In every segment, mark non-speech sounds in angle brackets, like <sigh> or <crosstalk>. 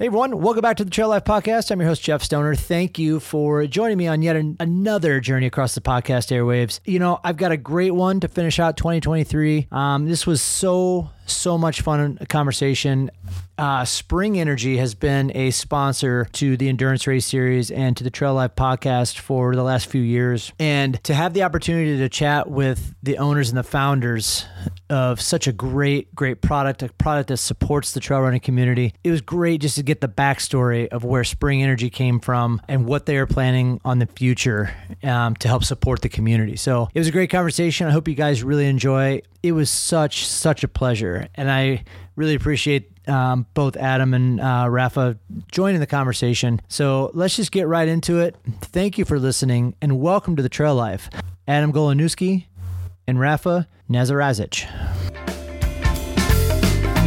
Hey everyone, welcome back to the Trail Life Podcast. I'm your host, Jeff Stoner. Thank you for joining me on yet an, another journey across the podcast airwaves. You know, I've got a great one to finish out 2023. Um, this was so, so much fun conversation. Uh, Spring Energy has been a sponsor to the Endurance Race Series and to the Trail Life podcast for the last few years. And to have the opportunity to chat with the owners and the founders of such a great, great product, a product that supports the trail running community, it was great just to get the backstory of where Spring Energy came from and what they are planning on the future um, to help support the community. So it was a great conversation. I hope you guys really enjoy. It was such, such a pleasure. And I really appreciate um, both Adam and uh, Rafa joining the conversation. So let's just get right into it. Thank you for listening and welcome to the Trail Life. Adam Goleniewski and Rafa Nazarewicz.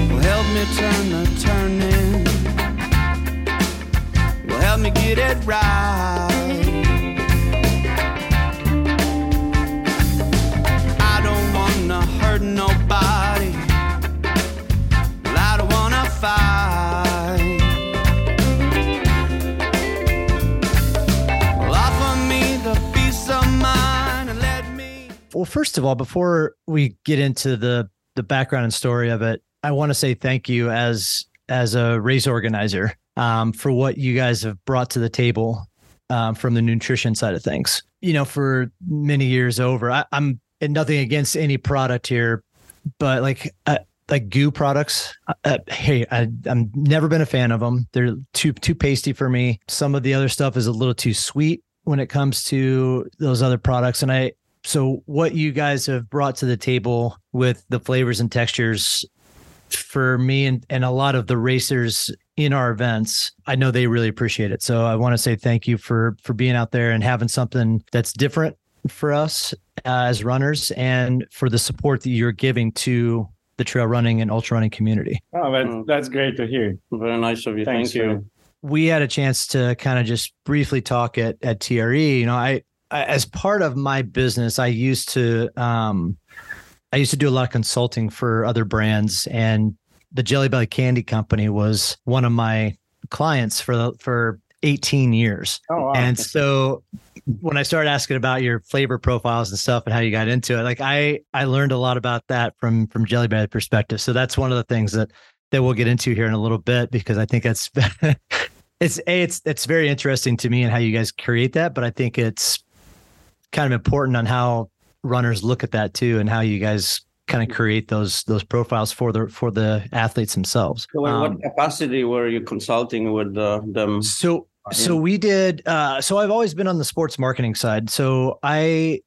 Well, help me turn the turning. Well, help me get it right. I don't wanna hurt nobody. Well, first of all, before we get into the the background and story of it, I want to say thank you as as a race organizer um, for what you guys have brought to the table um, from the nutrition side of things. You know, for many years over, I, I'm and nothing against any product here, but like uh, like GU products. Uh, hey, I, I'm never been a fan of them. They're too too pasty for me. Some of the other stuff is a little too sweet when it comes to those other products, and I so what you guys have brought to the table with the flavors and textures for me and, and a lot of the racers in our events i know they really appreciate it so i want to say thank you for for being out there and having something that's different for us uh, as runners and for the support that you're giving to the trail running and ultra running community Oh, that's, Mm. that's great to hear. Very nice of you. Thanks, Thank you. we had a chance to kind of just briefly talk at at TRE. You know, I, I as part of my business, I used to um, I used to do a lot of consulting for other brands, and the Jelly Belly Candy Company was one of my clients for for 18 years. Oh, wow. And so when I started asking about your flavor profiles and stuff and how you got into it, like I I learned a lot about that from from Jelly Belly perspective. So that's one of the things that that we'll get into here in a little bit because I think that's <laughs> it's a it's it's very interesting to me and how you guys create that, but I think it's kind of important on how runners look at that too and how you guys kind of create those those profiles for the for the athletes themselves. So in Um, what capacity were you consulting with uh, them? so so we did uh so I've always been on the sports marketing side. So I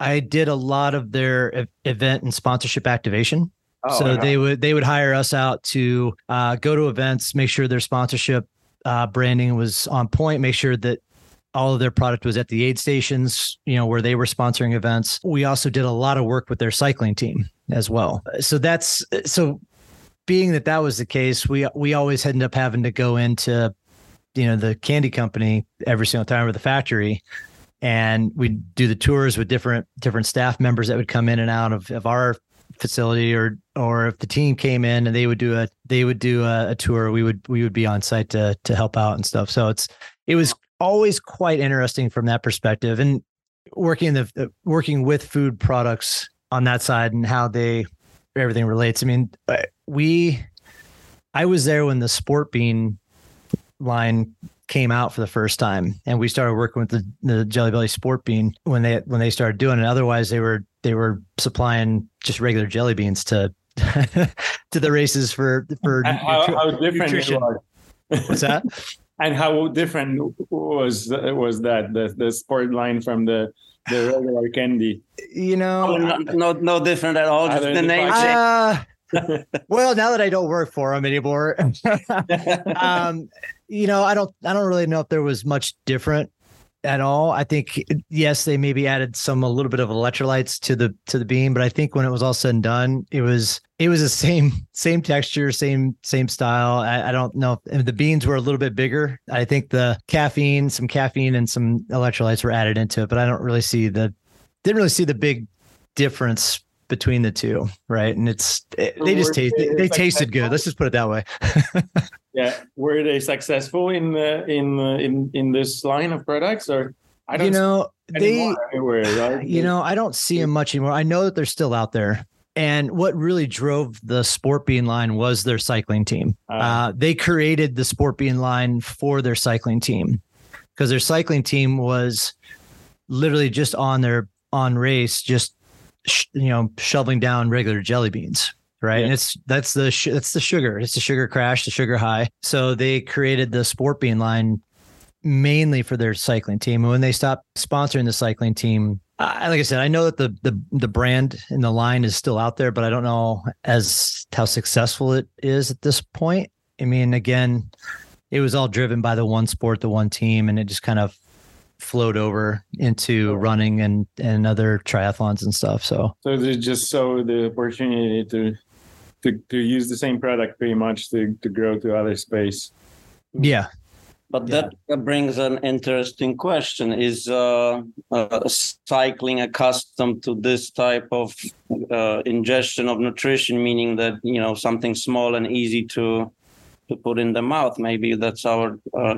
I did a lot of their event and sponsorship activation. Oh, so yeah. they would they would hire us out to uh, go to events, make sure their sponsorship uh, branding was on point, make sure that all of their product was at the aid stations, you know, where they were sponsoring events. We also did a lot of work with their cycling team as well. So that's so being that that was the case, we we always ended up having to go into you know the candy company every single time or the factory and we'd do the tours with different different staff members that would come in and out of, of our facility or or if the team came in and they would do a they would do a, a tour we would we would be on site to to help out and stuff so it's it was always quite interesting from that perspective and working in the uh, working with food products on that side and how they everything relates. I mean uh, we i was there when the sport bean line came out for the first time and we started working with the, the jelly belly sport bean when they when they started doing it. Otherwise they were they were supplying just regular jelly beans to <laughs> to the races for for how, nutri- how different nutrition. what's that <laughs> and how different was was that the the sport line from the the regular candy? you Oh, know no, no, no different at all. Just the name. uh, <laughs> well now that i don't work for them anymore <laughs> um you know i don't i don't really know if there was much different at all. I think yes they maybe added some a little bit of electrolytes to the to the bean but i think when it was all said and done it was it was the <laughs> same same texture same same style. I, I don't know if the beans were a little bit bigger. I think the caffeine some caffeine and some electrolytes were added into it but i don't really see the didn't really see the big difference between the two, right? And it's it, they just taste they, they tasted good. Let's just put it that way. <laughs> Yeah, were they successful in uh, in uh, in in this line of products, or I don't you know, they right? <sighs> you know, I don't see them much anymore. I know that they're still out there. And what really drove the Sport Bean line was their cycling team. Uh, Uh, they created the Sport Bean line for their cycling team because their cycling team was literally just on their on race, just sh- you know shoveling down regular jelly beans, right? Yeah. And it's that's the sh- that's the sugar. It's the sugar crash, the sugar high. So they created the Sport Bean line mainly for their cycling team. And when they stopped sponsoring the cycling team, I, like I said, I know that the the the brand and the line is still out there, but I don't know as how successful it is at this point. I mean, again, it was all driven by the one sport, the one team, and it just kind of flowed over into running and and other triathlons and stuff. So So they just saw the opportunity to to to use the same product pretty much to to grow to other space. yeah, But Yeah. that brings an interesting question: Is uh, uh, cycling accustomed to this type of uh, ingestion of nutrition, meaning that you know something small and easy to to put in the mouth? Maybe that's our uh,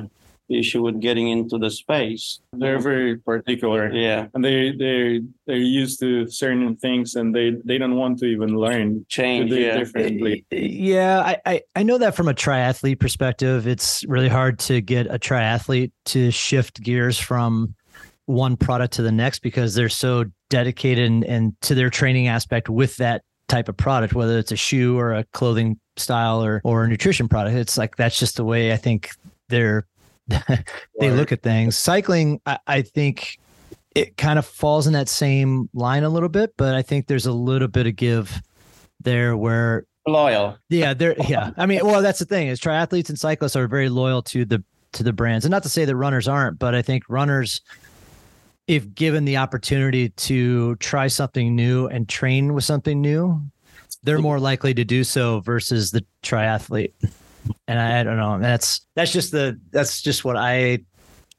issue with getting into the space. They're very particular. Yeah, And they they they're used to certain things, and they they don't want to even learn to change. do it Yeah, differently. Yeah, I, I I know that from a triathlete perspective, it's really hard to get a triathlete to shift gears from one product to the next because they're so dedicated and, and to their training aspect with that type of product, whether it's a shoe or a clothing style or or a nutrition product. It's like that's just the way I think they're <laughs> they look at things. Cycling, I, I think it kind of falls in that same line a little bit, but I think there's a little bit of give there where loyal. yeah, they're yeah. I mean, well, that's the thing is triathletes and cyclists are very loyal to the to the brands, and not to say that runners aren't, but I think runners, if given the opportunity to try something new and train with something new, they're mm-hmm. more likely to do so versus the triathlete. And I, I don't know. That's that's just the that's just what I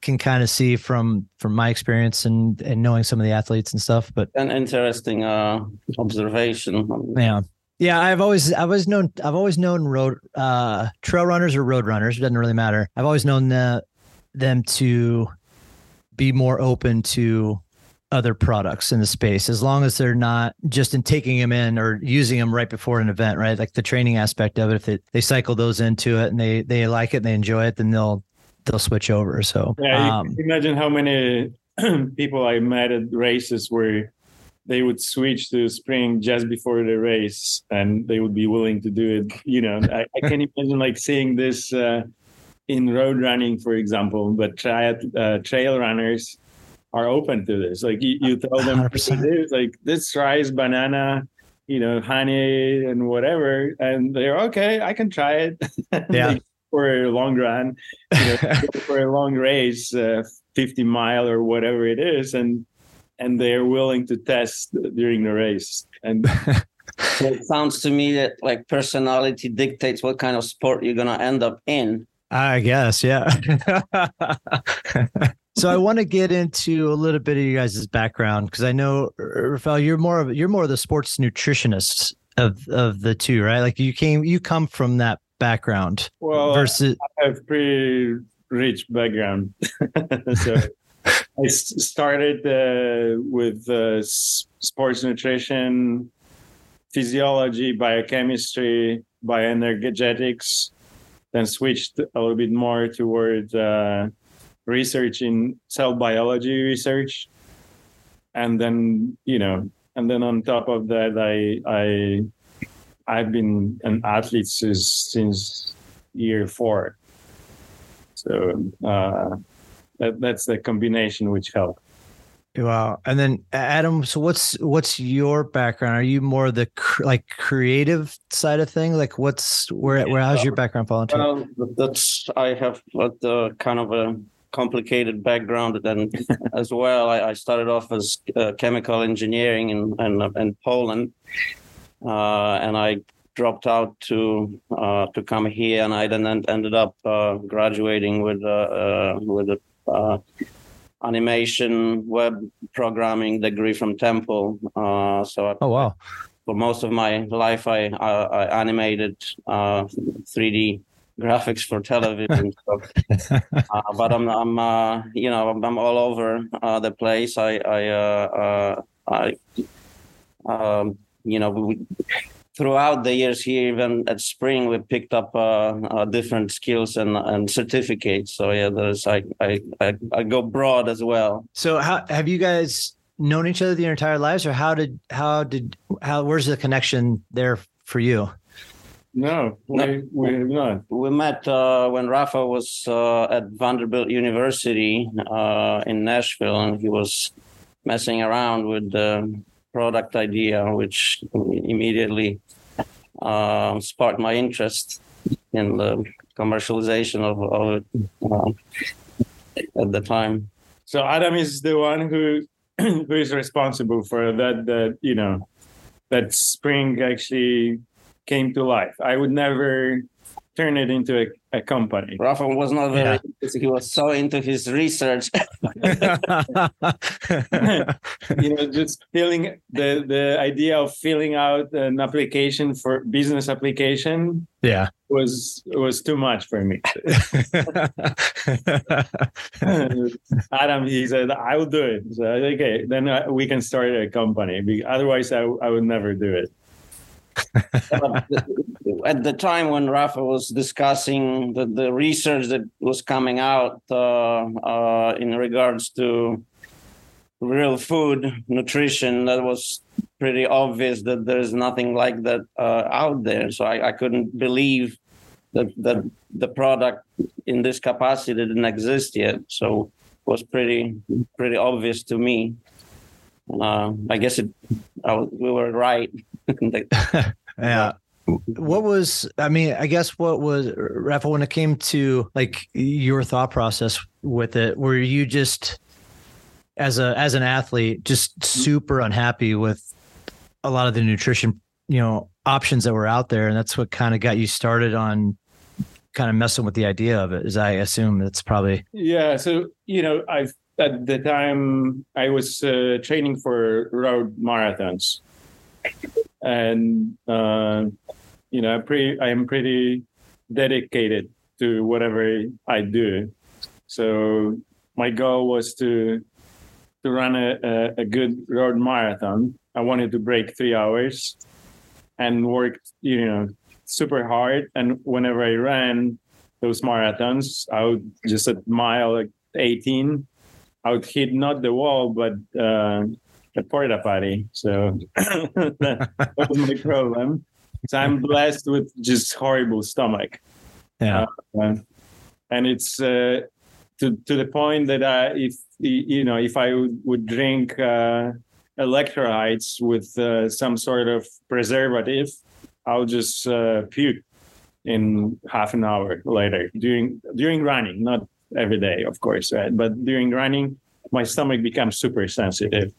can kind of see from from my experience and and knowing some of the athletes and stuff. But An interesting uh, observation. yeah. Yeah, I've always I've always known I've always known road uh trail runners or road runners, it doesn't really matter. I've always known the, them to be more open to other products in the space as long as they're not just in taking them in or using them right before an event, right? Like the training aspect of it if they, they cycle those into it and they they like it and they enjoy it, then they'll they'll switch over. So Yeah, you um, imagine how many <clears throat> people I met at races where they would switch to spring just before the race, and they would be willing to do it. You know, I, I can imagine like seeing this uh, in road running, for example. But tri- uh, trail runners are open to this. Like you, you tell them, like this rice, banana, you know, honey, and whatever, and they're okay. I can try it. <laughs> Yeah. They- for a long run, you know, <laughs> for a long race, uh, 50 mile or whatever it is, and and they're willing to test during the race. And <laughs> it sounds to me that like personality dictates what kind of sport you're gonna end up in. I guess, yeah. So I want to get into a little bit of you guys' background because I know Rafael, you're more of you're more of the sports nutritionist of of the two, right? Like you came you come from that background well, versus I have pretty rich background. <laughs> so I started uh, with uh, sports nutrition, physiology, biochemistry, bioenergetics, then switched a little bit more toward uh, research in cell biology research. And then, you know, and then on top of that, I, I, I've been an athlete since, since year four. So uh, that, that's the combination which helped. wow. And then Adam, so what's what's your background? Are you more the cr- like creative side of thing? Like what's where where how's your background fall into? Well, that's I have a uh, kind of a complicated background then <laughs> as well. I, I started off as uh, chemical engineering in in, in Poland, uh, and I dropped out to uh, to come here, and I then en- ended up uh, graduating with uh, uh, with a uh, animation, web programming degree from Temple. Uh, so I, Oh wow. for most of my life, I I, I animated uh, 3D graphics for television. so, <laughs> uh, but I'm I'm uh, you know I'm, I'm all over uh, the place. I I uh, uh, I um, you know we, throughout the years here, even at Spring, we picked up uh, uh, different skills and and certificates. So yeah, there's I I I, I go broad as well. So how have you guys known each other your entire lives or how did how did how where's the connection there for you? No, we we have not. We met uh, when Rafa was uh, at Vanderbilt University uh, in Nashville, and he was messing around with the product idea, which immediately uh, sparked my interest in the commercialization of, of it uh, at the time. So Adam is the one who <clears throat> who is responsible for that. That you know, that spring actually came to life. I would never turn it into a, a company. Rafa was not very. Yeah. He was so into his research. <laughs> <laughs> you know, just filling the the idea of filling out an application for business application yeah. was was too much for me. <laughs> Adam, he said, "I will do it." So okay, then uh, we can start a company. Otherwise, I, I would never do it. <laughs> at the time when Rafa was discussing the, the research that was coming out uh, uh, in regards to real food nutrition, that was pretty obvious that there's nothing like that uh, out there. So I, I couldn't believe that, that the product in this capacity didn't exist yet. So it was pretty pretty obvious to me. Uh, I guess it, I, we were right. <laughs> <laughs> yeah. What was I mean, I guess what was Rafa when it came to like your thought process with it, were you just as a as an athlete just super unhappy with a lot of the nutrition, you know, options that were out there and that's what kind of got you started on kind of messing with the idea of it. As I assume that's probably Yeah. So you know, i've at the time I was uh, training for road marathons, and uh, you know, I am pretty dedicated to whatever I do. So my goal was to to run a, a, a good road marathon. I wanted to break three hours and worked, you know, super hard. And whenever I ran those marathons, I would just at mile 18, I would hit not the wall, but uh, the porta potty. So that, <laughs> that was my problem. So I'm blessed with just horrible stomach. yeah. Uh, and it's uh, to to the point that I, if you know, if I would, would drink uh, electrolytes with uh, some sort of preservative, I'll just uh, puke in half an hour later during during running, not every day, of course, right? But during running, my stomach becomes super sensitive.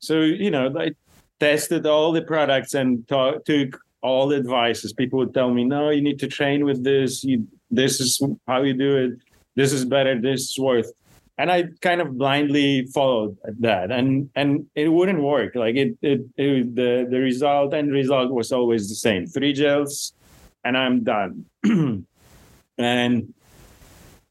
So you know, I tested all the products and ta- took all the advices. People would tell me, "No, you need to train with this. You, this is how you do it. This is better. This is worth." And I kind of blindly followed that, and and it wouldn't work. Like it, it, it the the result and result was always the same: three gels, and I'm done. <clears throat> and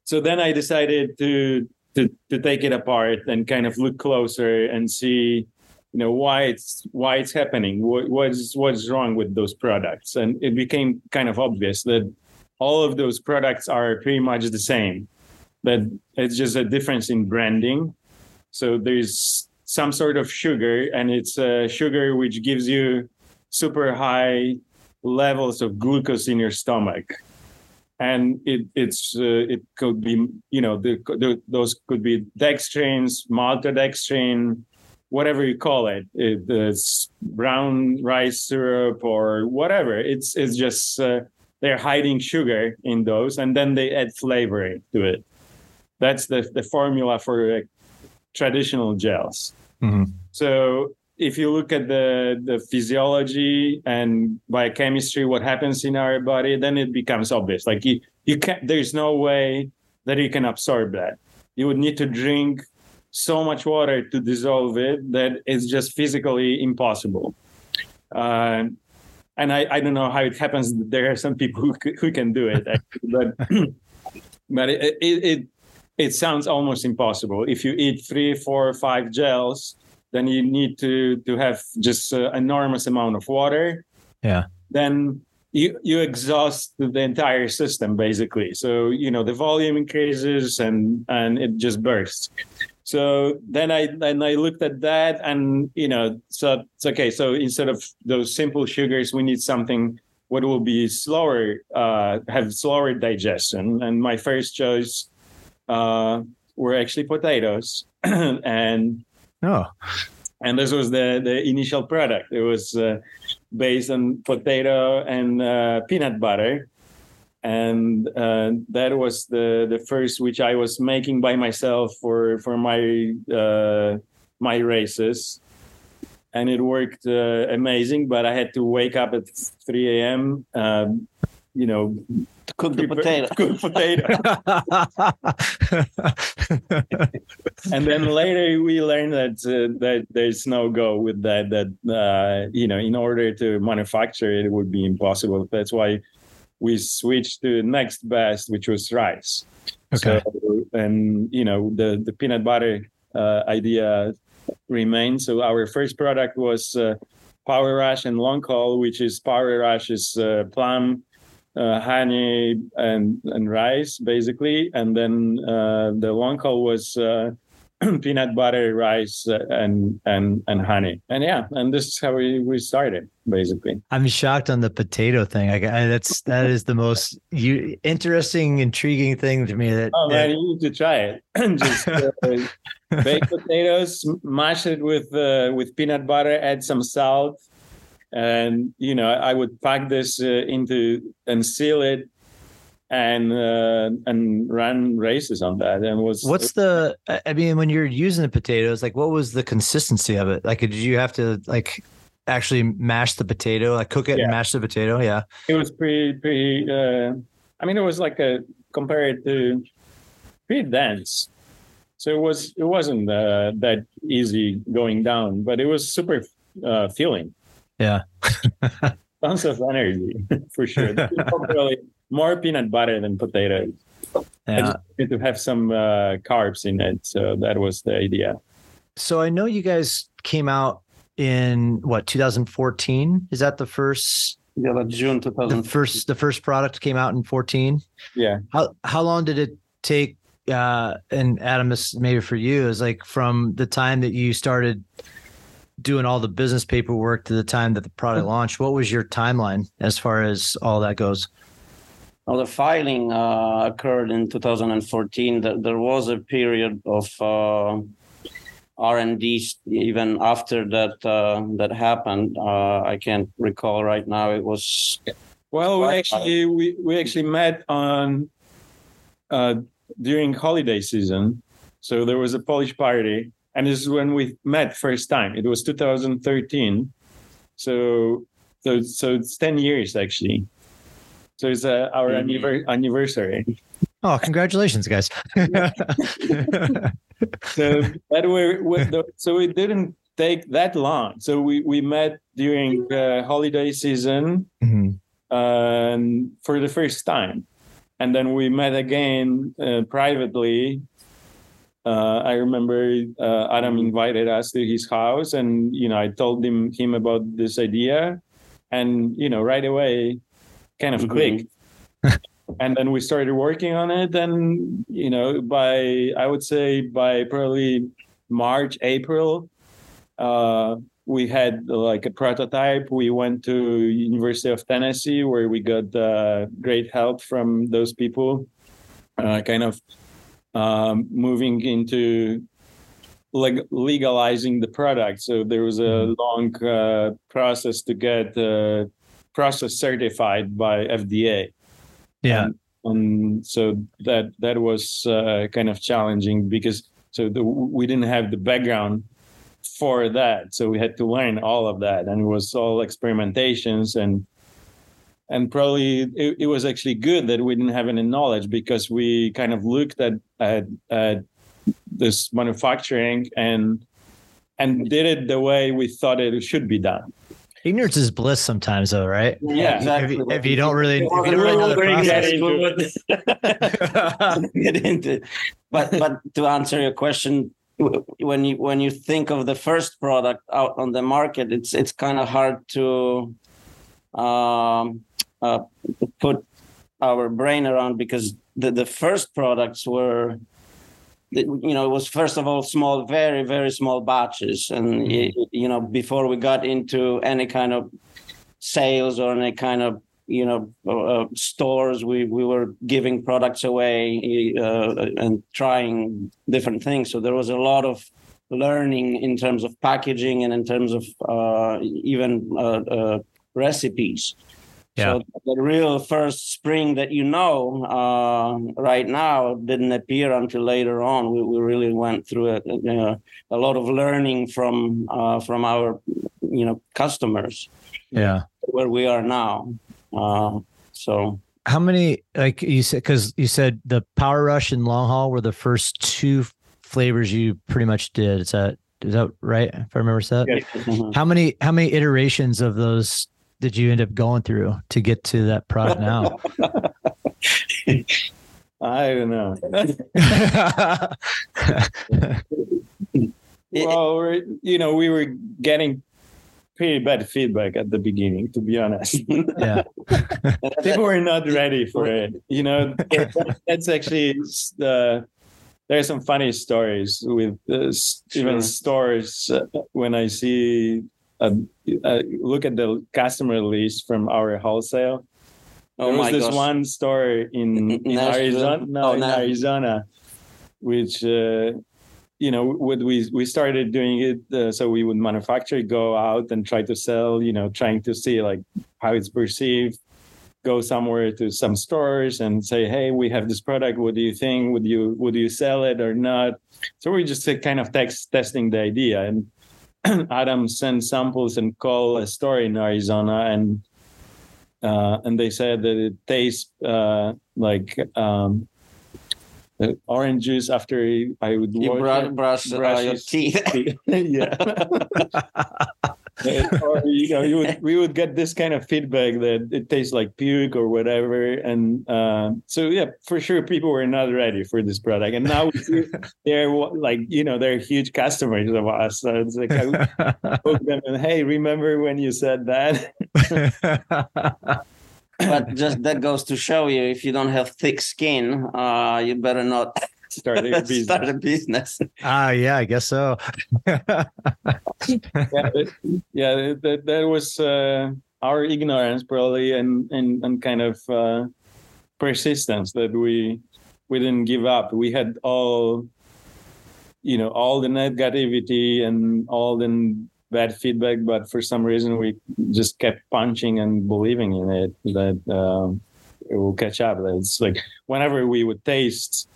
so then I decided to to to take it apart and kind of look closer and see you know why it's why it's happening what, what's what's wrong with those products. And it became kind of obvious that all of those products are pretty much the same but it's just a difference in branding. So there's some sort of sugar and it's a sugar which gives you super high levels of glucose in your stomach and it it's uh, it could be you know the, the, those could be dextrins maltodextrin whatever you call it, it it's brown rice syrup or whatever. It's it's just uh, they're hiding sugar in those, and then they add flavoring to it. That's the the formula for uh, traditional gels. Mhm. So if you look at the the physiology and biochemistry, what happens in our body, then it becomes obvious. Like you you can't. There's no way that you can absorb that. You would need to drink so much water to dissolve it that it's just physically impossible. Uh, and I, I don't know how it happens. There are some people who, who can do it, actually, but <clears throat> but it, it it it sounds almost impossible. If you eat three, four, five gels, then you need to to have just an enormous amount of water. Yeah. Then you you exhaust the entire system basically. So you know the volume increases and and it just bursts. So then I then I looked at that and you know so it's okay. So instead of those simple sugars, we need something what will be slower, uh, have slower digestion. And my first choice uh, were actually potatoes, <clears throat> and Oh, and this was the the initial product. It was uh, based on potato and uh, peanut butter, and uh, that was the the first which I was making by myself for for my uh, my races, and it worked uh, amazing. But I had to wake up at 3 a.m. Um, you know, cook the prepare- potato. cook potato. <laughs> and then later we learned that uh, that there's no go with that that uh, you know in order to manufacture it, it would be impossible that's why we switched to the next best which was rice Okay. so, and you know the the peanut butter uh, idea remains so our first product was uh, power rush and long haul which is power rush is uh, plum honey and and rice basically and then uh, the long haul was uh, <clears throat> peanut butter rice uh, and and and honey and yeah and this is how we, we started basically I'm shocked on the potato thing. I, I that's that is the most you interesting, intriguing thing to me. That, oh that- man you need to try it <clears throat> just uh, <laughs> bake potatoes mash it with uh, with peanut butter add some salt and you know i would pack this uh, into and seal it and uh, and run races on that and was what's the? I mean, when you're using the potatoes, like, what was the consistency of it? Like, did you have to like actually mash the potato, like cook it Yeah. and mash the potato? Yeah. it was pretty pretty uh i mean it was like a compared to pretty dense so it was it wasn't uh, that easy going down but it was super uh filling Yeah. <laughs> tons of energy <laughs> for sure Probably more peanut butter than potatoes I just wanted to have some uh, carbs in it so that was the idea So I know you guys came out in what 2014. Is that the first Yeah, that's June the first the first product came out in 14? yeah How how long did it take? Uh, and Adam, this maybe for you is like from the time that you started doing all the business paperwork to the time that the product launched. What was your timeline as far as all that goes? Well, the filing uh, occurred in 2014. There, there was a period of uh, R&D even after that uh, that happened. Uh, I can't recall right now. It was Well, we actually we, we actually met on uh, during holiday season. So there was a Polish party, and this is when we met first time. It was 2013. So so so it's 10 years actually. So it's uh, our Mhm. anniver- anniversary. Oh, congratulations, guys! <laughs> So that were we- so it didn't take that long. So we we met during uh, holiday season. Mhm. um, for the first time. And then we met again uh, privately. Uh, I remember uh, Adam invited us to his house, and you know I told him him about this idea, and you know right away, kind of Mhm. clicked. <laughs> and then we started working on it, and you know by I would say by probably March April, uh, we had like a prototype. We went to University of Tennessee where we got uh, great help from those people, uh, kind of um, moving into leg- legalizing the product. So there was a long uh, process to get uh, process certified by FDA. yeah, And, and so that that was uh, kind of challenging because so the, we didn't have the background for that so we had to learn all of that and it was all experimentations and and probably it, it was actually good that we didn't have any knowledge because we kind of looked at at, at this manufacturing and and did it the way we thought it should be done. Ignorance is bliss sometimes, though, right? Yeah, exactly. If you, if you don't really, if you don't really know the We'll process. <laughs> <laughs> get into it. But but to answer your question, when you when you think of the first product out on the market, it's it's kind of hard to um, uh, put our brain around because the the first products were. You know, it was first of all small, very, very small batches, and y- you know, before we got into any kind of sales or any kind of you know uh, stores we we were giving products away uh, and trying different things so there was a lot of learning in terms of packaging and in terms of uh, even uh, uh, recipes Yeah. so the real first spring that you know uh, right now didn't appear until later on we, we really went through a, a, a lot of learning from uh, from our you know customers Yeah. where we are now. Uh, so How many, like you said, because you said the Power Rush and Long Haul were the first two flavors you pretty much did. Is that is that right? If I remember that. Yes. mhm. How many how many iterations of those did you end up going through to get to that product now? <laughs> I don't know. <laughs> Well, we're, you know, we were getting pretty bad feedback at the beginning, to be honest. yeah. <laughs> People were not ready for it. You know, that's actually the. are some funny stories with uh, even Sure. stores uh, when I see. Uh, uh, look at the customer list from our wholesale. oh there was my this gosh. one store in, in Arizona, no, Oh, in. Arizona, which uh, you know, what we we started doing it uh, so we would manufacture, go out and try to sell. You know, trying to see like how it's perceived. Go somewhere to some stores and say, "Hey, we have this product. What do you think? Would you would you sell it or not?" So we're just uh, kind of text, testing the idea. And <clears throat> Adam sent samples and call a store in Arizona and uh, and they said that it tastes uh, like um, uh, orange juice after I would You brush, it. brush, uh, your teeth. <laughs> yeah. <laughs> <laughs> <laughs> or you know, you would <laughs> we would get this kind of feedback that it tastes like puke or whatever, and uh, so yeah, for sure, people were not ready for this product, and now <laughs> they're like you know they're huge customers of us. So it's like I spoke them and hey, remember when you said that? but just that goes to show you if you don't have thick skin, uh, you better not Start a <laughs> business. start a business. Ah, yeah, I guess so. <laughs> yeah, that, yeah, that that was uh, our ignorance probably, and and and kind of uh, persistence that we we didn't give up. We had all, you know, all the negativity and all the bad feedback, but for some reason we just kept punching and believing in it that um, it will catch up. That it's like whenever we would taste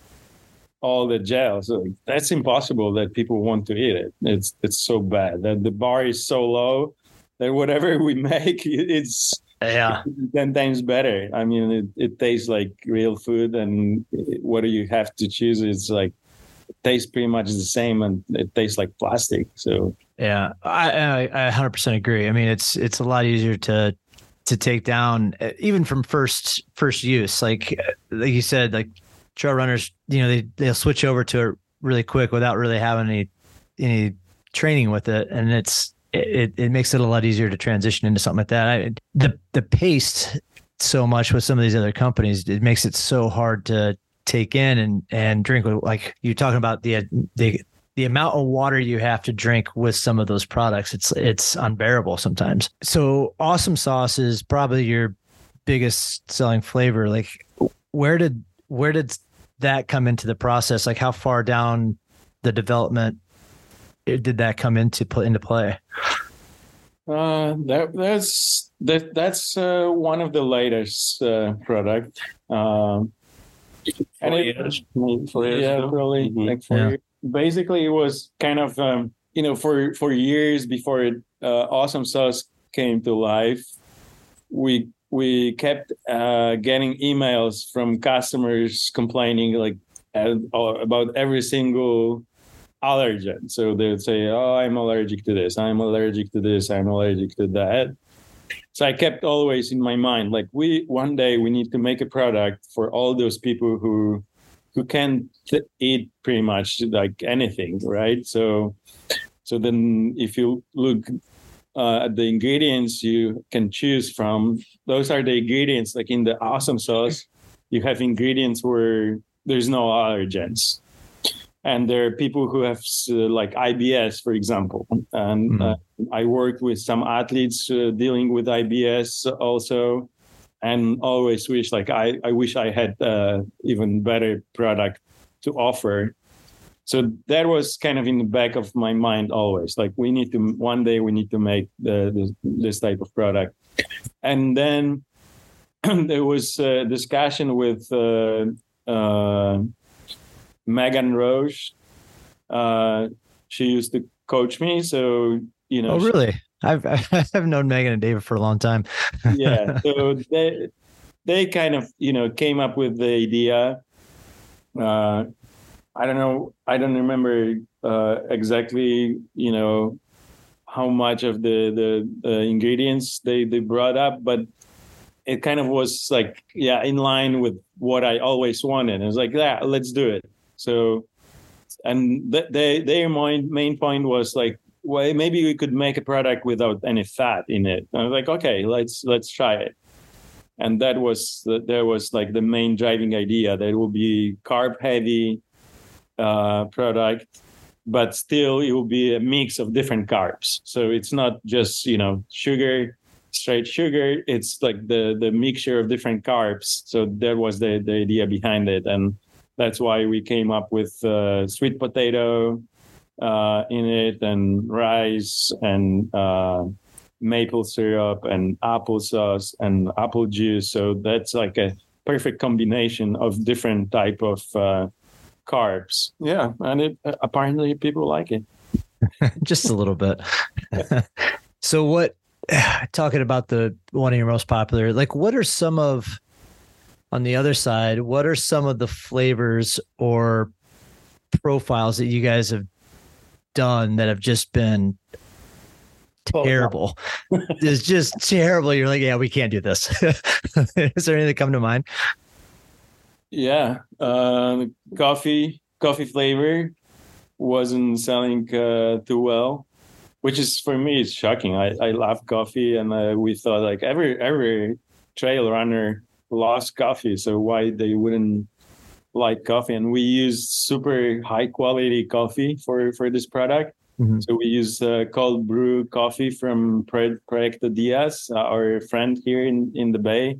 all the gels. That's impossible that people want to eat it. It's it's so bad that the bar is so low that whatever we make, <laughs> it's yeah. ten times better. I mean, it, it tastes like real food, and what do you have to choose? It's like it tastes pretty much the same, and it tastes like plastic. So Yeah, I, I I 100% agree. I mean, it's it's a lot easier to to take down even from first first use. Like like you said, like trail runners, you know, they they'll switch over to it really quick without really having any any training with it, and it's it it makes it a lot easier to transition into something like that. I, the the pace so much with some of these other companies, it makes it so hard to take in and and drink. Like you're talking about the the the amount of water you have to drink with some of those products it's it's unbearable sometimes so awesome sauce is probably your biggest selling flavor like where did where did that come into the process like how far down the development did that come into put into play uh, that that's that that's uh, one of the latest uh, product. Um, and Four it- years, four years yeah, ago. probably Mhm. like four Yeah. years. Basically, it was kind of um, you know for for years before it, uh, Awesome Sauce came to life, we we kept uh, getting emails from customers complaining like, about every single allergen. So they would say, "Oh, I'm allergic to this. I'm allergic to this. I'm allergic to that." So I kept always in my mind, like we one day we need to make a product for all those people who who can't eat pretty much like anything, right? So so then if you look uh, at the ingredients you can choose from, those are the ingredients like in the awesome sauce. You have ingredients where there's no allergens and there are people who have uh, like IBS, for example. And mm-hmm. uh, I work with some athletes uh, dealing with IBS also, and always wish like I, I wish I had uh, even better product to offer. So that was kind of in the back of my mind always. Like we need to one day we need to make the, this type of product, and then <clears throat> there was a discussion with. Uh, uh, Megan Roche. Uh, she used to coach me, so you know. Oh, really? I've <laughs> I've known Megan and David for a long time. <laughs> yeah, so they they kind of you know came up with the idea. Uh, I don't know. I don't remember uh, exactly. You know how much of the the, the ingredients they they brought up, but it kind of was like yeah in line with what I always wanted. It was like yeah, let's do it. So, and th- they, their main, main point was like, well, maybe we could make a product without any fat in it. And I was like, okay, let's let's try it. And that was there was like the main driving idea that it will be carb heavy uh, product, but still it will be a mix of different carbs. So it's not just you know sugar, straight sugar. It's like the the mixture of different carbs. So that was the the idea behind it, and that's why we came up with uh, sweet potato uh, in it and rice and uh, maple syrup and applesauce and apple juice. So that's like a perfect combination of different type of uh, carbs. Yeah, and it uh, apparently people like it. <laughs> Just a little bit. <laughs> so what? <sighs> Talking about the one of your most popular, like what are some of on the other side, what are some of the flavors or profiles that you guys have done that have just been oh, terrible? <laughs> it's just terrible. You're like, yeah, we can't do this. Is there anything that come to mind? Yeah, uh, coffee coffee flavor wasn't selling uh, too well, which is for me it's shocking. I, I love coffee, and uh, we thought like every every trail runner lost coffee, so why they wouldn't like coffee? And we use super high quality coffee for for this product. Mm-hmm. So we use uh, cold brew coffee from Proyecto Diaz, our friend here in in the Bay,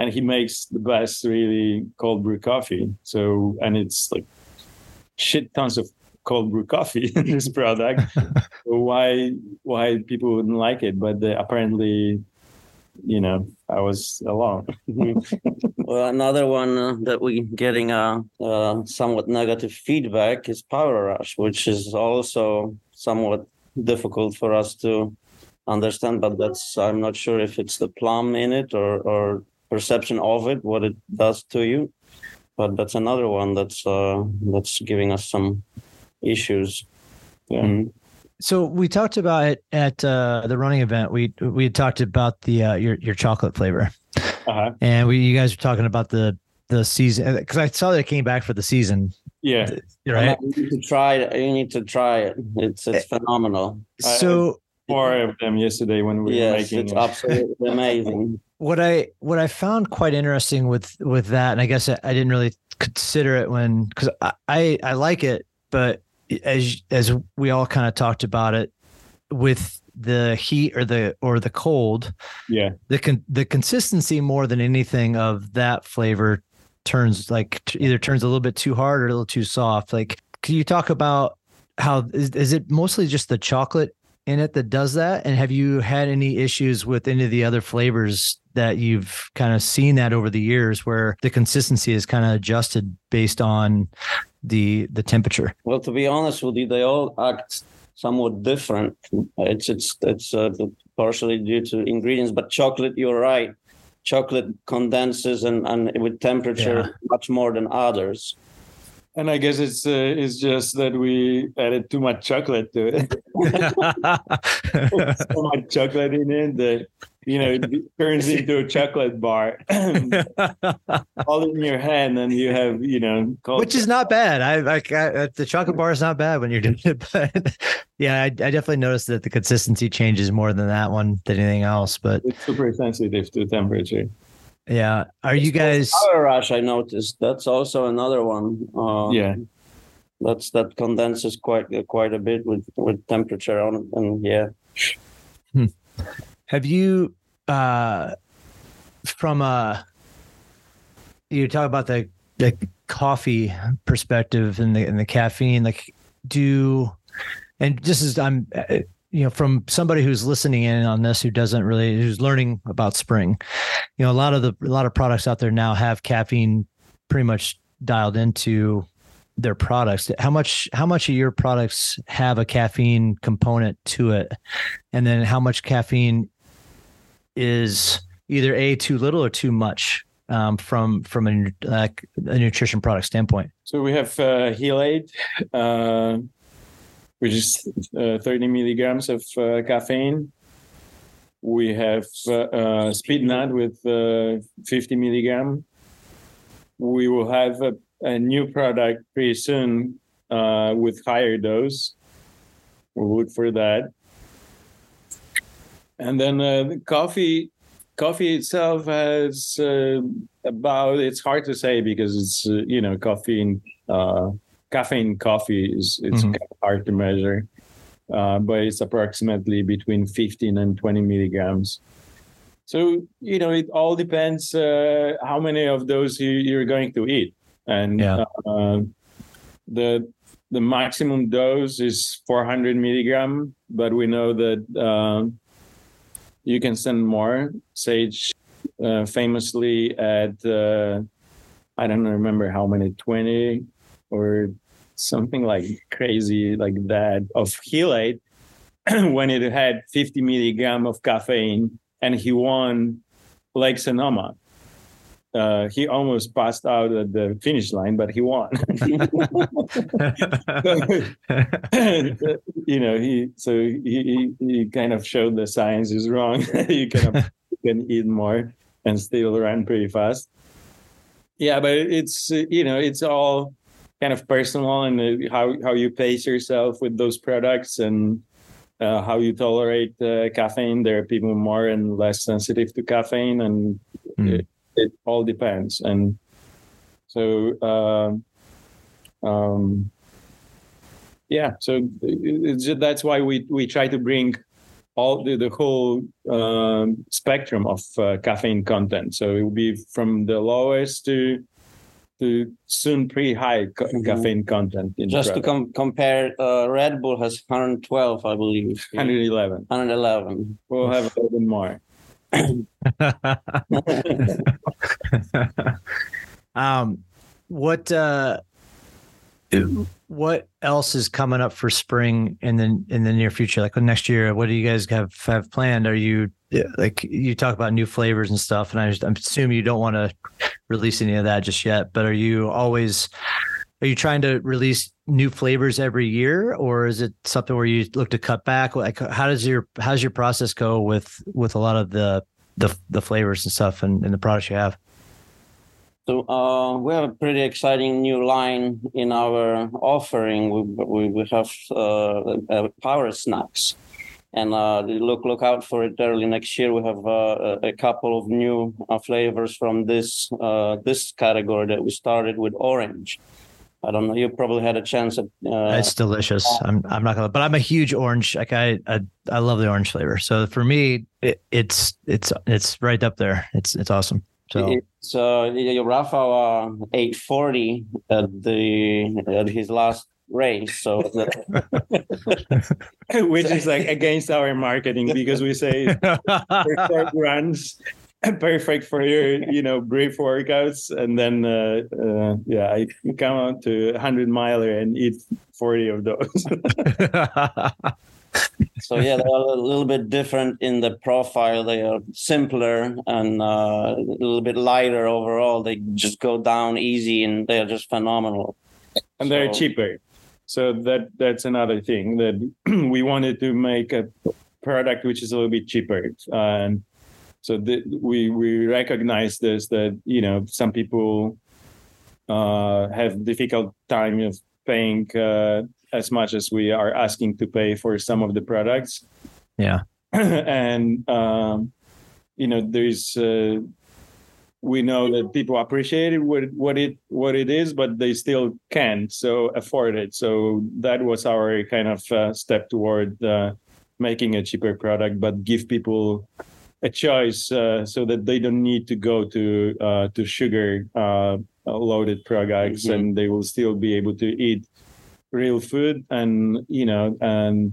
and he makes the best really cold brew coffee. So and it's like shit tons of cold brew coffee in this <laughs> product. why why people wouldn't like it? But apparently you know I was alone. <laughs> well, another one uh, that we're getting a uh, uh, somewhat negative feedback is Power Rush, which is also somewhat difficult for us to understand. But that's I'm not sure if it's the plum in it or or perception of it, what it does to you. But that's another one that's uh, that's giving us some issues. Yeah. Mm-hmm. So we talked about it at uh, the running event. We we had talked about the uh, your your chocolate flavor, uh-huh. and we you guys were talking about the the season because I saw that it came back for the season. Yeah, right. You need to try it. You need to try it. It's it's phenomenal. So four of them yesterday when we yes, were making it's it. absolutely <laughs> amazing. What I what I found quite interesting with with that, and I guess I, I didn't really consider it when because I, I I like it, but as as we all kind of talked about it with the heat or the or the cold yeah. the con- the consistency more than anything of that flavor turns like either turns a little bit too hard or a little too soft. Like can you talk about how is, is it mostly just the chocolate in it that does that and have you had any issues with any of the other flavors that you've kind of seen that over the years where the consistency is kind of adjusted based on the the temperature? Well, to be honest with you, they all act somewhat different. It's it's it's uh, partially due to ingredients, but chocolate, you're right. Chocolate condenses and, and with temperature yeah. much more than others. And I guess it's uh, it's just that we added too much chocolate to it. <laughs> so much chocolate in it that you know it turns into a chocolate bar <clears throat> all in your hand, and you have you know Which is not bad. I like the chocolate bar is not bad when you're <laughs> doing it, but yeah, I, I definitely noticed that the consistency changes more than that one than anything else. But it's super sensitive to temperature. Yeah, are you guys? Power rush, I noticed. That's also another one. Uh, Yeah, that's that condenses quite quite a bit with with temperature on it, and yeah. Have you, uh, from a, you talk about the the coffee perspective and the and the caffeine, like do, and this is I'm, uh, you know, from somebody who's listening in on this who doesn't really who's learning about spring, you know, a lot of the a lot of products out there now have caffeine pretty much dialed into their products. How much how much of your products have a caffeine component to it? And then how much caffeine is either a too little or too much um, from from a, like a nutrition product standpoint? So we have uh, Hill Aid, uh, which is uh, 30 milligrams of uh, caffeine. We have uh, uh, Speednut with uh, 50 milligram. We will have a, a new product pretty soon uh, with higher dose. We'll look for that. And then the coffee, coffee itself has about. It's hard to say because it's you know caffeine. Caffeine coffee is it's Mhm. kind of hard to measure, uh, but it's approximately between 15 and 20 milligrams. So you know it all depends uh, how many of those you, you're going to eat, and Yeah. uh, the the maximum dose is 400 milligram, but we know that um, you can send more. Sage uh, famously at uh, I don't remember how many 20 or something like crazy like that of Hill Aid <clears throat> when it had 50 milligram of caffeine and he won Lake Sonoma. Uh, he almost passed out at the finish line, but he won. <laughs> <laughs> you know, he so he, he kind of showed the science is wrong. <laughs> you can you can eat more and still run pretty fast. Yeah, but it's you know it's all kind of personal and uh, how how you pace yourself with those products and uh, how you tolerate uh, caffeine. There are people more and less sensitive to caffeine, and Mm. it, it all depends. And so, um, um, yeah, so it's, that's why we we try to bring all the, the whole um, spectrum of uh, caffeine content. So it will be from the lowest to to soon pretty high ca- Mhm. caffeine content in Just to com- compare, uh, Red Bull has 112, I believe. 111. 111. We'll have a little bit more. <laughs> um what uh what else is coming up for spring in the in the near future like next year what do you guys have have planned are you like you talk about new flavors and stuff and i just i'm assuming you don't want to release any of that just yet but are you always are you trying to release new flavors every year or is it something where you look to cut back? Like how does your how's your process go with with a lot of the the, the flavors and stuff and, and the products you have? So uh, we have a pretty exciting new line in our offering. We we, we have uh, uh, power snacks, and uh, look look out for it early next year. We have uh, a couple of new uh, flavors from this uh, this category that we started with orange. I don't know. You probably had a chance at. Uh, it's delicious. I'm I'm not gonna, but I'm a huge orange. Like I I, I love the orange flavor. So for me, it, it's it's it's right up there. It's it's awesome. So It's uh, Rafa uh, 840 at the at his last race. So <laughs> the, <laughs> which is like against our marketing because we say for short runs perfect for your you know brief workouts and then uh, uh yeah i come out to 100 miler and eat 40 of those <laughs> so yeah, they're a little bit different in the profile. They are simpler and uh, a little bit lighter overall. They just go down easy and they are just phenomenal. and they're cheaper. So that that's another thing that <clears throat> we wanted to make a product which is a little bit cheaper, and so the, we we recognize this that you know some people uh, have difficult time of paying uh, as much as we are asking to pay for some of the products. Yeah. <clears throat> and um, you know there's uh, we know that people appreciate it what what it what it is but they still can't so afford it so that was our kind of uh, step toward uh, making a cheaper product but give people a choice uh, so that they don't need to go to uh, to sugar uh, loaded products Mhm. and they will still be able to eat real food and you know and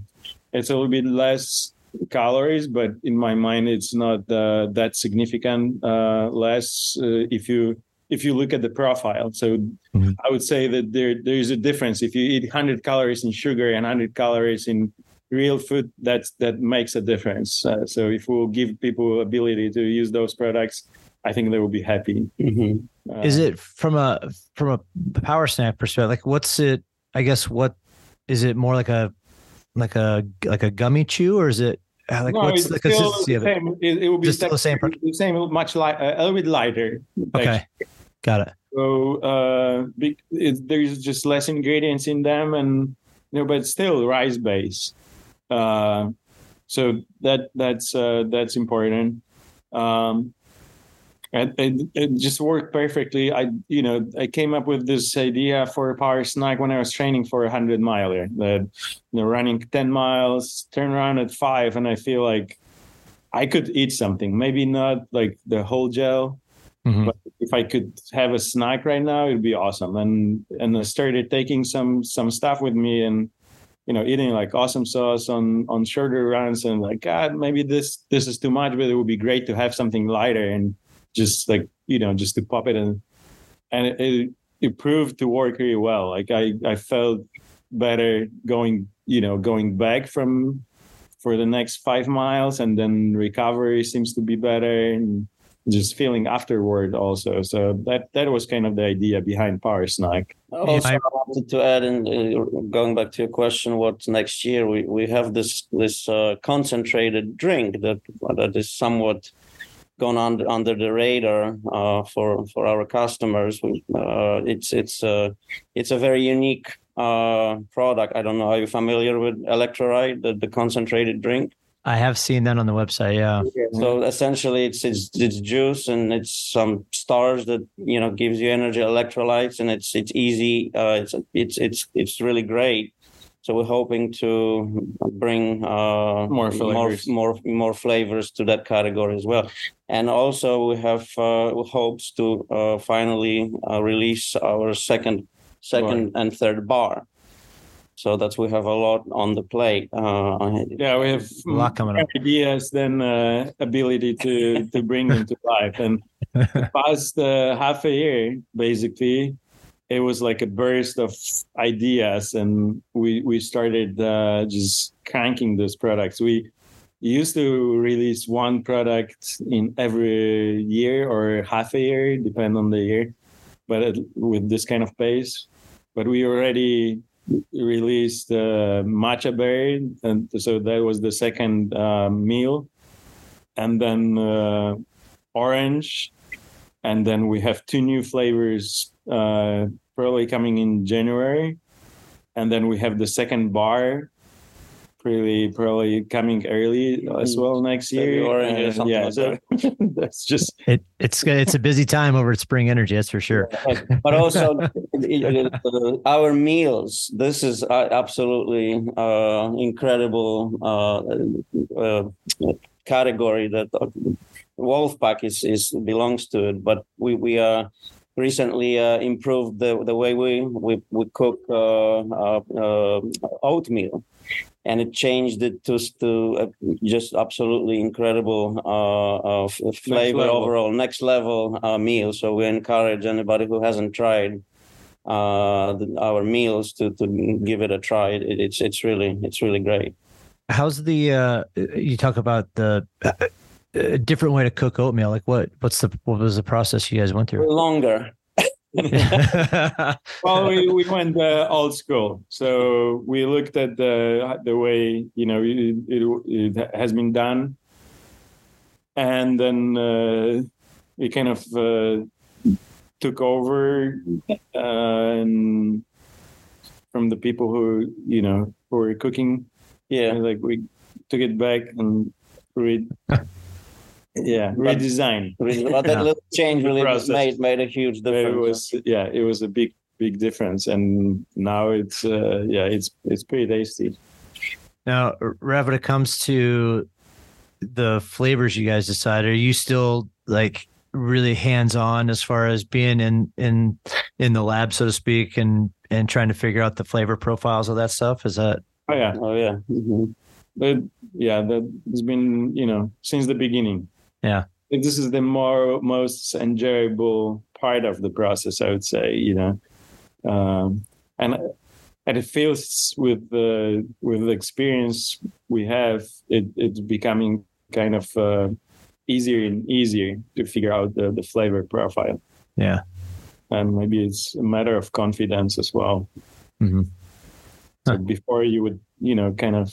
it's a little bit less calories but in my mind it's not uh, that significant uh, less uh, if you if you look at the profile so Mhm. i would say that there there is a difference if you eat 100 calories in sugar and 100 calories in real food that's that makes a difference uh, so if we'll give people ability to use those products i think they will be happy Mhm. uh, Is it from a from a power snack perspective? Like, what's it? I guess what is it more like a like a like a gummy chew, or is it like no, what's the consistency the of it? same. It, it will be still the same the same much light uh, a little bit lighter Okay, got it. So uh, it, there's just less ingredients in them, and you know, but still rice based. Uh, so that that's uh, that's important. Um, and it, it just worked perfectly. I you know I came up with this idea for a power snack when I was training for a hundred miler. You know, running ten miles, turn around at five, and I feel like I could eat something. Maybe not like the whole gel, Mhm. but if I could have a snack right now, it'd be awesome. And and I started taking some some stuff with me and you know eating like awesome sauce on on shorter runs and like God maybe this this is too much, but it would be great to have something lighter and just like you know just to pop it and and it, it, it proved to work really well. Like I I felt better going you know going back from for the next five miles and then recovery seems to be better and just feeling afterward also so that that was kind of the idea behind power snack Also, I- I wanted to add, in uh, going back to your question, what next year? We we have this this uh, concentrated drink that that is somewhat gone under under the radar uh, for for our customers. Uh, it's it's uh, it's a very unique uh, product. I don't know. Are you familiar with Electroride, the, the concentrated drink? I have seen that on the website. Yeah. So essentially, it's it's it's juice and it's some stars that you know gives you energy, electrolytes, and it's it's easy. Uh, it's it's it's it's really great. So we're hoping to bring uh, More more flavors. more more flavors to that category as well. And also we have uh, hopes to uh, finally uh, release our second second and third bar. So that's we have a lot on the plate. Uh, yeah we have A lot coming up. ideas than uh, ability to to bring them to life and the <laughs> past uh, half a year basically it was like a burst of ideas and we we started uh, just cranking those products. We used to release one product in every year or half a year depend on the year but it, with this kind of pace. But we already released uh, matcha berry and so that was the second uh, meal. And then uh, orange and then we have two new flavors uh, probably coming in January, and then we have the second bar, probably probably coming early as well next year. February or And something yeah, like so <laughs> that's just It it's it's a busy time over at Spring Energy. That's for sure. but also <laughs> uh, our meals this is uh, absolutely uh, incredible uh, uh, category that uh, wolfpack is, is belongs to it but we we uh recently uh, improved the, the way we we, we cook uh, uh, uh, oatmeal and it changed it to to uh, just absolutely incredible uh, uh, flavor level. overall, next level uh, meal. So we encourage anybody who hasn't tried uh, the, our meals to to give it a try. It, it's it's really it's really great. How's the uh you talk about the uh, different way to cook oatmeal? Like what what's the what was the process you guys went through? <laughs> Longer. <laughs> well, we, we went uh, old school. So we looked at the the way you know it, it, it has been done, and then uh, we kind of uh, took over uh, and from the people who you know who were cooking. Yeah. And, like we took it back and re yeah redesign. But that Yeah. little change really Process. made made a huge difference It difference. was yeah, it was a big big difference, and now it's uh, yeah, it's it's pretty tasty. now, Rev, when it comes to the flavors you guys decide, are you still like really hands on as far as being in in in the lab, so to speak, and and trying to figure out the flavor profiles of that stuff? Is that Oh yeah, oh yeah. Mhm. but yeah, that has been you know since the beginning. Yeah. this is the more most enjoyable part of the process, I would say. You know, um, and and it feels with the with the experience we have, it it's becoming kind of uh, easier and easier to figure out the, the flavor profile. yeah? and maybe it's a matter of confidence as well. Mhm. So Huh. before you would, you know, kind of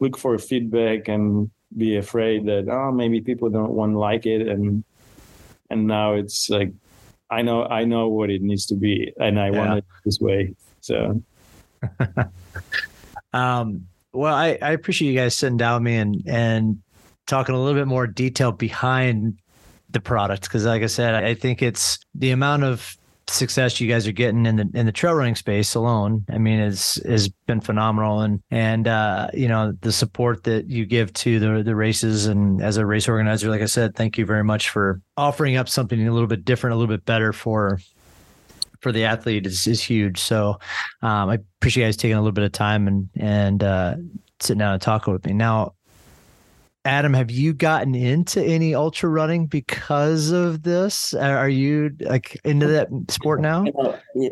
look for feedback and be afraid that oh maybe people don't want to like it and and now it's like I know I know what it needs to be and I Yeah. want it this way. So <laughs> Um, well, I, I appreciate you guys sitting down with me and and talking a little bit more detail behind the product because, like I said, I think it's the amount of success you guys are getting in the in the trail running space alone. I mean, is has been phenomenal, and and uh, you know the support that you give to the the races, and as a race organizer, like I said, thank you very much for offering up something a little bit different, a little bit better for for the athlete is, is huge. So um, I appreciate you guys taking a little bit of time and and uh, sitting down and talking with me. Now, Adam, have you gotten into any ultra running because of this? Are you like into that sport now?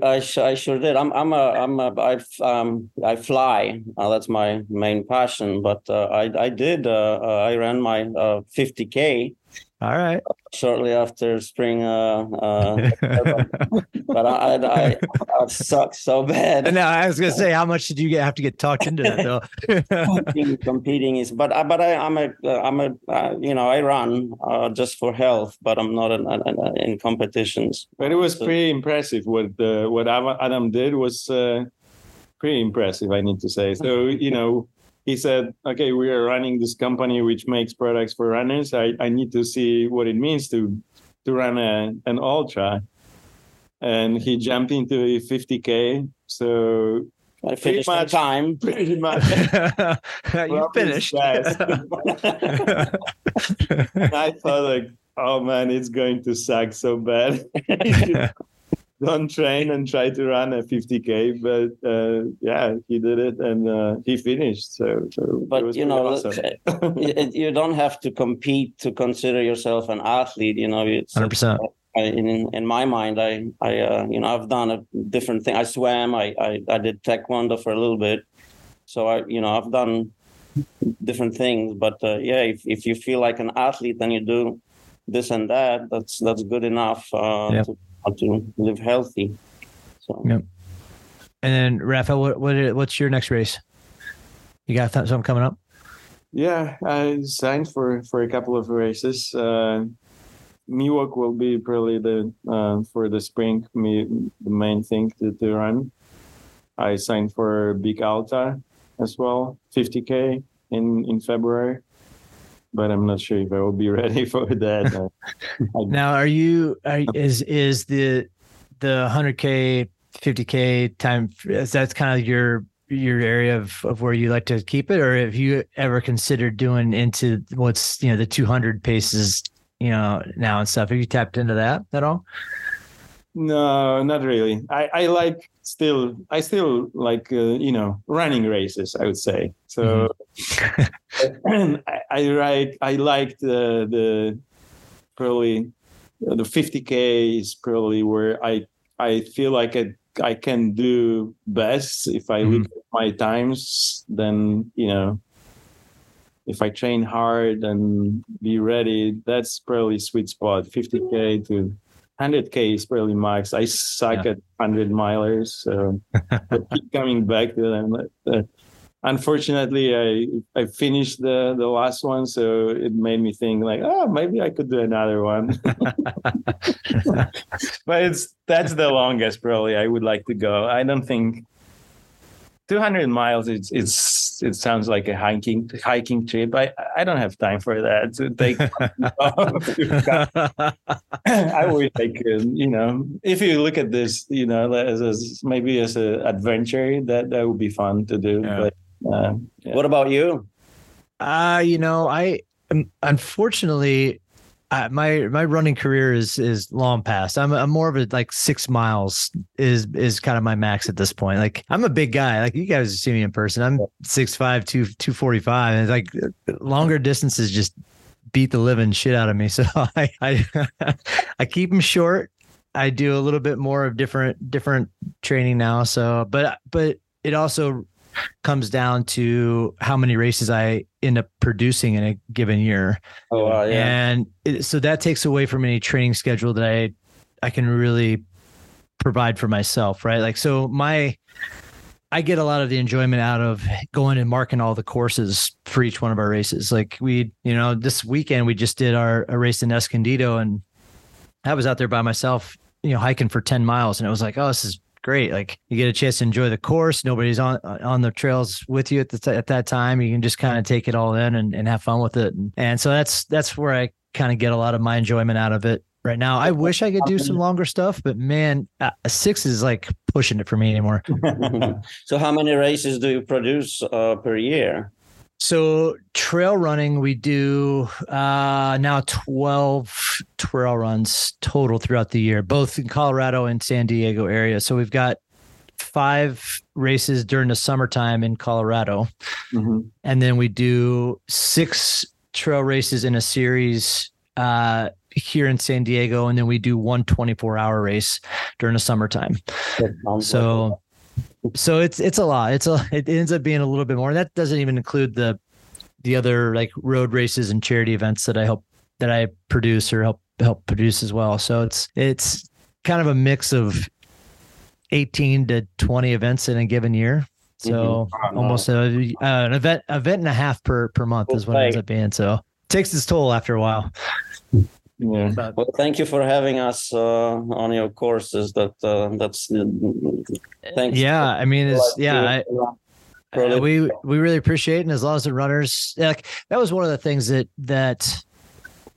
I, I sure did. I'm I'm a I'm a I um I fly. Uh, that's my main passion. But uh, I I did uh, uh, I ran my uh, 50k All right. Shortly after spring. Uh, uh, <laughs> but I I, I, I sucked so bad. no, I was gonna say, how much did you get, have to get talked into that though? competing, <laughs> competing is but I, but I, I'm a uh, I'm a uh, you know I run uh, just for health, but I'm not in, in, in competitions. but it was pretty impressive what uh, what Adam Adam did was uh, pretty impressive I need to say. So you know he said, okay, we are running this company which makes products for runners. I, I need to see what it means to to run a, an ultra. And he jumped into a 50k. So I finished in much. time. <laughs> pretty much <laughs> you finished. fast. <laughs> I thought like, oh man, it's going to suck so bad. Don't train and try to run a 50k, but uh, yeah, he did it and uh, he finished. So, so it But was you know, awesome. <laughs> you, you don't have to compete to consider yourself an athlete. You know, it's, Hundred percent. I, in in my mind, I I uh, you know I've done a different thing. I swam. I, I I did taekwondo for a little bit. So I you know I've done different things. But uh, yeah, if if you feel like an athlete and you do this and that, that's that's good enough uh, Yeah. to to live healthy. So Yeah. And then Rafa, what what what's your next race? You got th- something coming up? Yeah, I signed for for a couple of races. Uh, Miwok will be probably the uh, for the spring me the main thing to, to run. I signed for Big Alta as well, 50k in in February, but I'm not sure if I will be <laughs> ready for that. <laughs> Now, are you are, <laughs> is is the the 100k 50k time is that kind of your your area of, of where you like to keep it? Or have you ever considered doing into what's you know the 200 paces you know now and stuff? Have you tapped into that at all No, not really. I, I like still I still like uh, you know running races. I would say so. <laughs> I, I like I like the the probably the 50k is probably where I I feel like I I can do best if I look at my times. Then you know if I train hard and be ready, that's probably sweet spot 50k to 100k is probably max. I suck at 100 milers, so <laughs> I keep coming back to them. Uh, unfortunately, I I finished the the last one, so it made me think like, oh, maybe I could do another one. <laughs> but it's that's the longest probably I would like to go. I don't think 200 miles it's it's it sounds like a hiking hiking trip i i don't have time for that to take <laughs> i wish i could you know if you look at this you know as, as maybe as an adventure that that would be fun to do Yeah. but uh, yeah. What about you? Uh, you know, I um, unfortunately my my running career is is long past. I'm I'm more of a like six miles is is kind of my max at this point. Like I'm a big guy. Like you guys see me in person. I'm six five two two forty five, and like longer distances just beat the living shit out of me. <laughs> So I I <laughs> I keep them short. I do a little bit more of different different training now. So, but but it also comes down to how many races I end up producing in a given year. Oh, uh, yeah. And it, so that takes away from any training schedule that I I can really provide for myself, right? Like so my I get a lot of the enjoyment out of going and marking all the courses for each one of our races. Like we, you know, this weekend we just did our a race in Escondido and I was out there by myself, you know, hiking for 10 miles and it was like, oh, this is great. Like you get a chance to enjoy the course. Nobody's on on the trails with you at the t- at that time. You can just kind of take it all in and, and have fun with it. And, and so that's that's where I kind of get a lot of my enjoyment out of it right now. I wish I could do some longer stuff, but man, uh, a six is like pushing it for me anymore. <laughs> so, how many races do you produce uh, per year? So trail running, we do uh, now 12 trail runs total throughout the year, both in Colorado and San Diego area. So we've got five races during the summertime in Colorado. Mhm. And then we do six trail races in a series uh, here in San Diego. And then we do one 24 hour race during the summertime. So so it's it's a lot. It's a it ends up being a little bit more. And that doesn't even include the the other like road races and charity events that I help that I produce or help help produce as well. So it's it's kind of a mix of 18 to 20 events in a given year. So Mhm. almost a, uh, an event event and a half per per month is what it ends up being. So it takes its toll after a while. Yeah But Well, thank you for having us uh, on your courses. That uh, that's thanks. yeah, I mean it's yeah, I, Really? Uh, we we really appreciate it. and as long as the runners like that was one of the things that that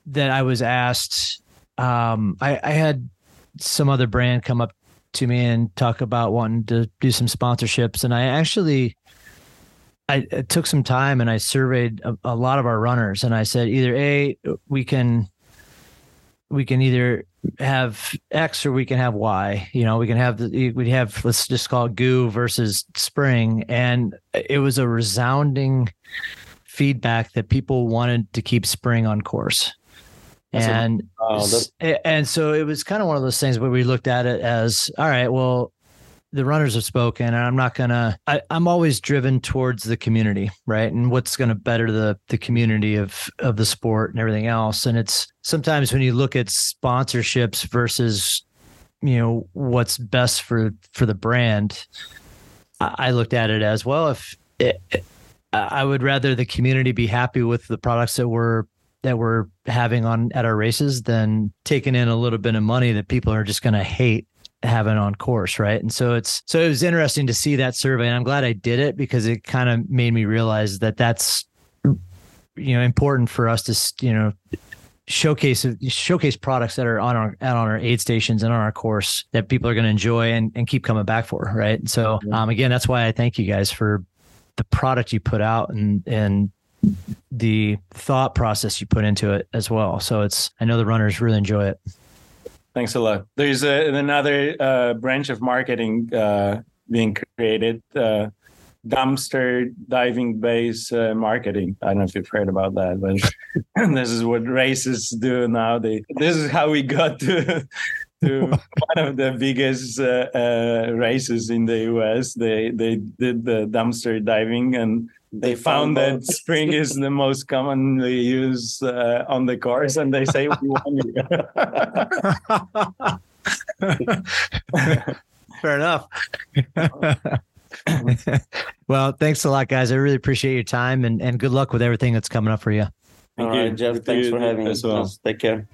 that I was asked um I I had some other brand come up to me and talk about wanting to do some sponsorships and I actually I, I took some time and I surveyed a, a lot of our runners and I said either a we can we can either have X or we can have Y. You know, we can have the we have let's just call it GU versus spring, and it was a resounding feedback that people wanted to keep spring on course. That's a- And Oh, and so it was kind of one of those things where we looked at it as all right, well, the runners have spoken, and I'm not gonna. I, I'm always driven towards the community, right, and what's to better the the community of of the sport and everything else. And it's sometimes when you look at sponsorships versus, you know, what's best for for the brand. I, I looked at it as well. If it, I would rather the community be happy with the products that we're that we're having on at our races than taking in a little bit of money that people are just going to hate having on course right? And so it's so it was interesting to see that survey and i'm glad i did it because it kind of made me realize that that's you know important for us to you know showcase showcase products that are on our on our aid stations and on our course that people are going to enjoy and, and keep coming back for right? And so um, again that's why i thank you guys for the product you put out and and the thought process you put into it as well. So it's i know the runners really enjoy it Thanks a lot. There's a, another uh, branch of marketing uh, being created, uh, dumpster diving base uh, marketing. I don't know if you've heard about that, but <laughs> this is what races do now. They this is how we got to. <laughs> To one of the biggest uh, uh, races in the U.S., they they did the dumpster diving, and they found that spring <laughs> is the most commonly used uh, on the course, and they say we won you. <laughs> Fair enough. <laughs> well, thanks a lot, guys. I really appreciate your time and, and good luck with everything that's coming up for you. All Thank you. right, Jeff. Thanks you for having as us. well. Take care.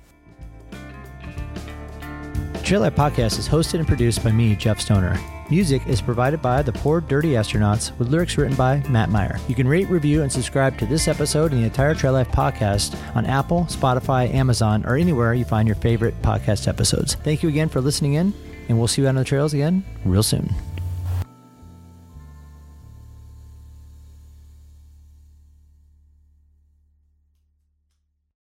Trail Life Podcast is hosted and produced by me, Jeff Stoner. Music is provided by the Poor Dirty Astronauts with lyrics written by Matt Meyer. You can rate, review, and subscribe to this episode and the entire Trail Life podcast on Apple, Spotify, Amazon, or anywhere you find your favorite podcast episodes. Thank you again for listening in, and we'll see you out on the trails again real soon.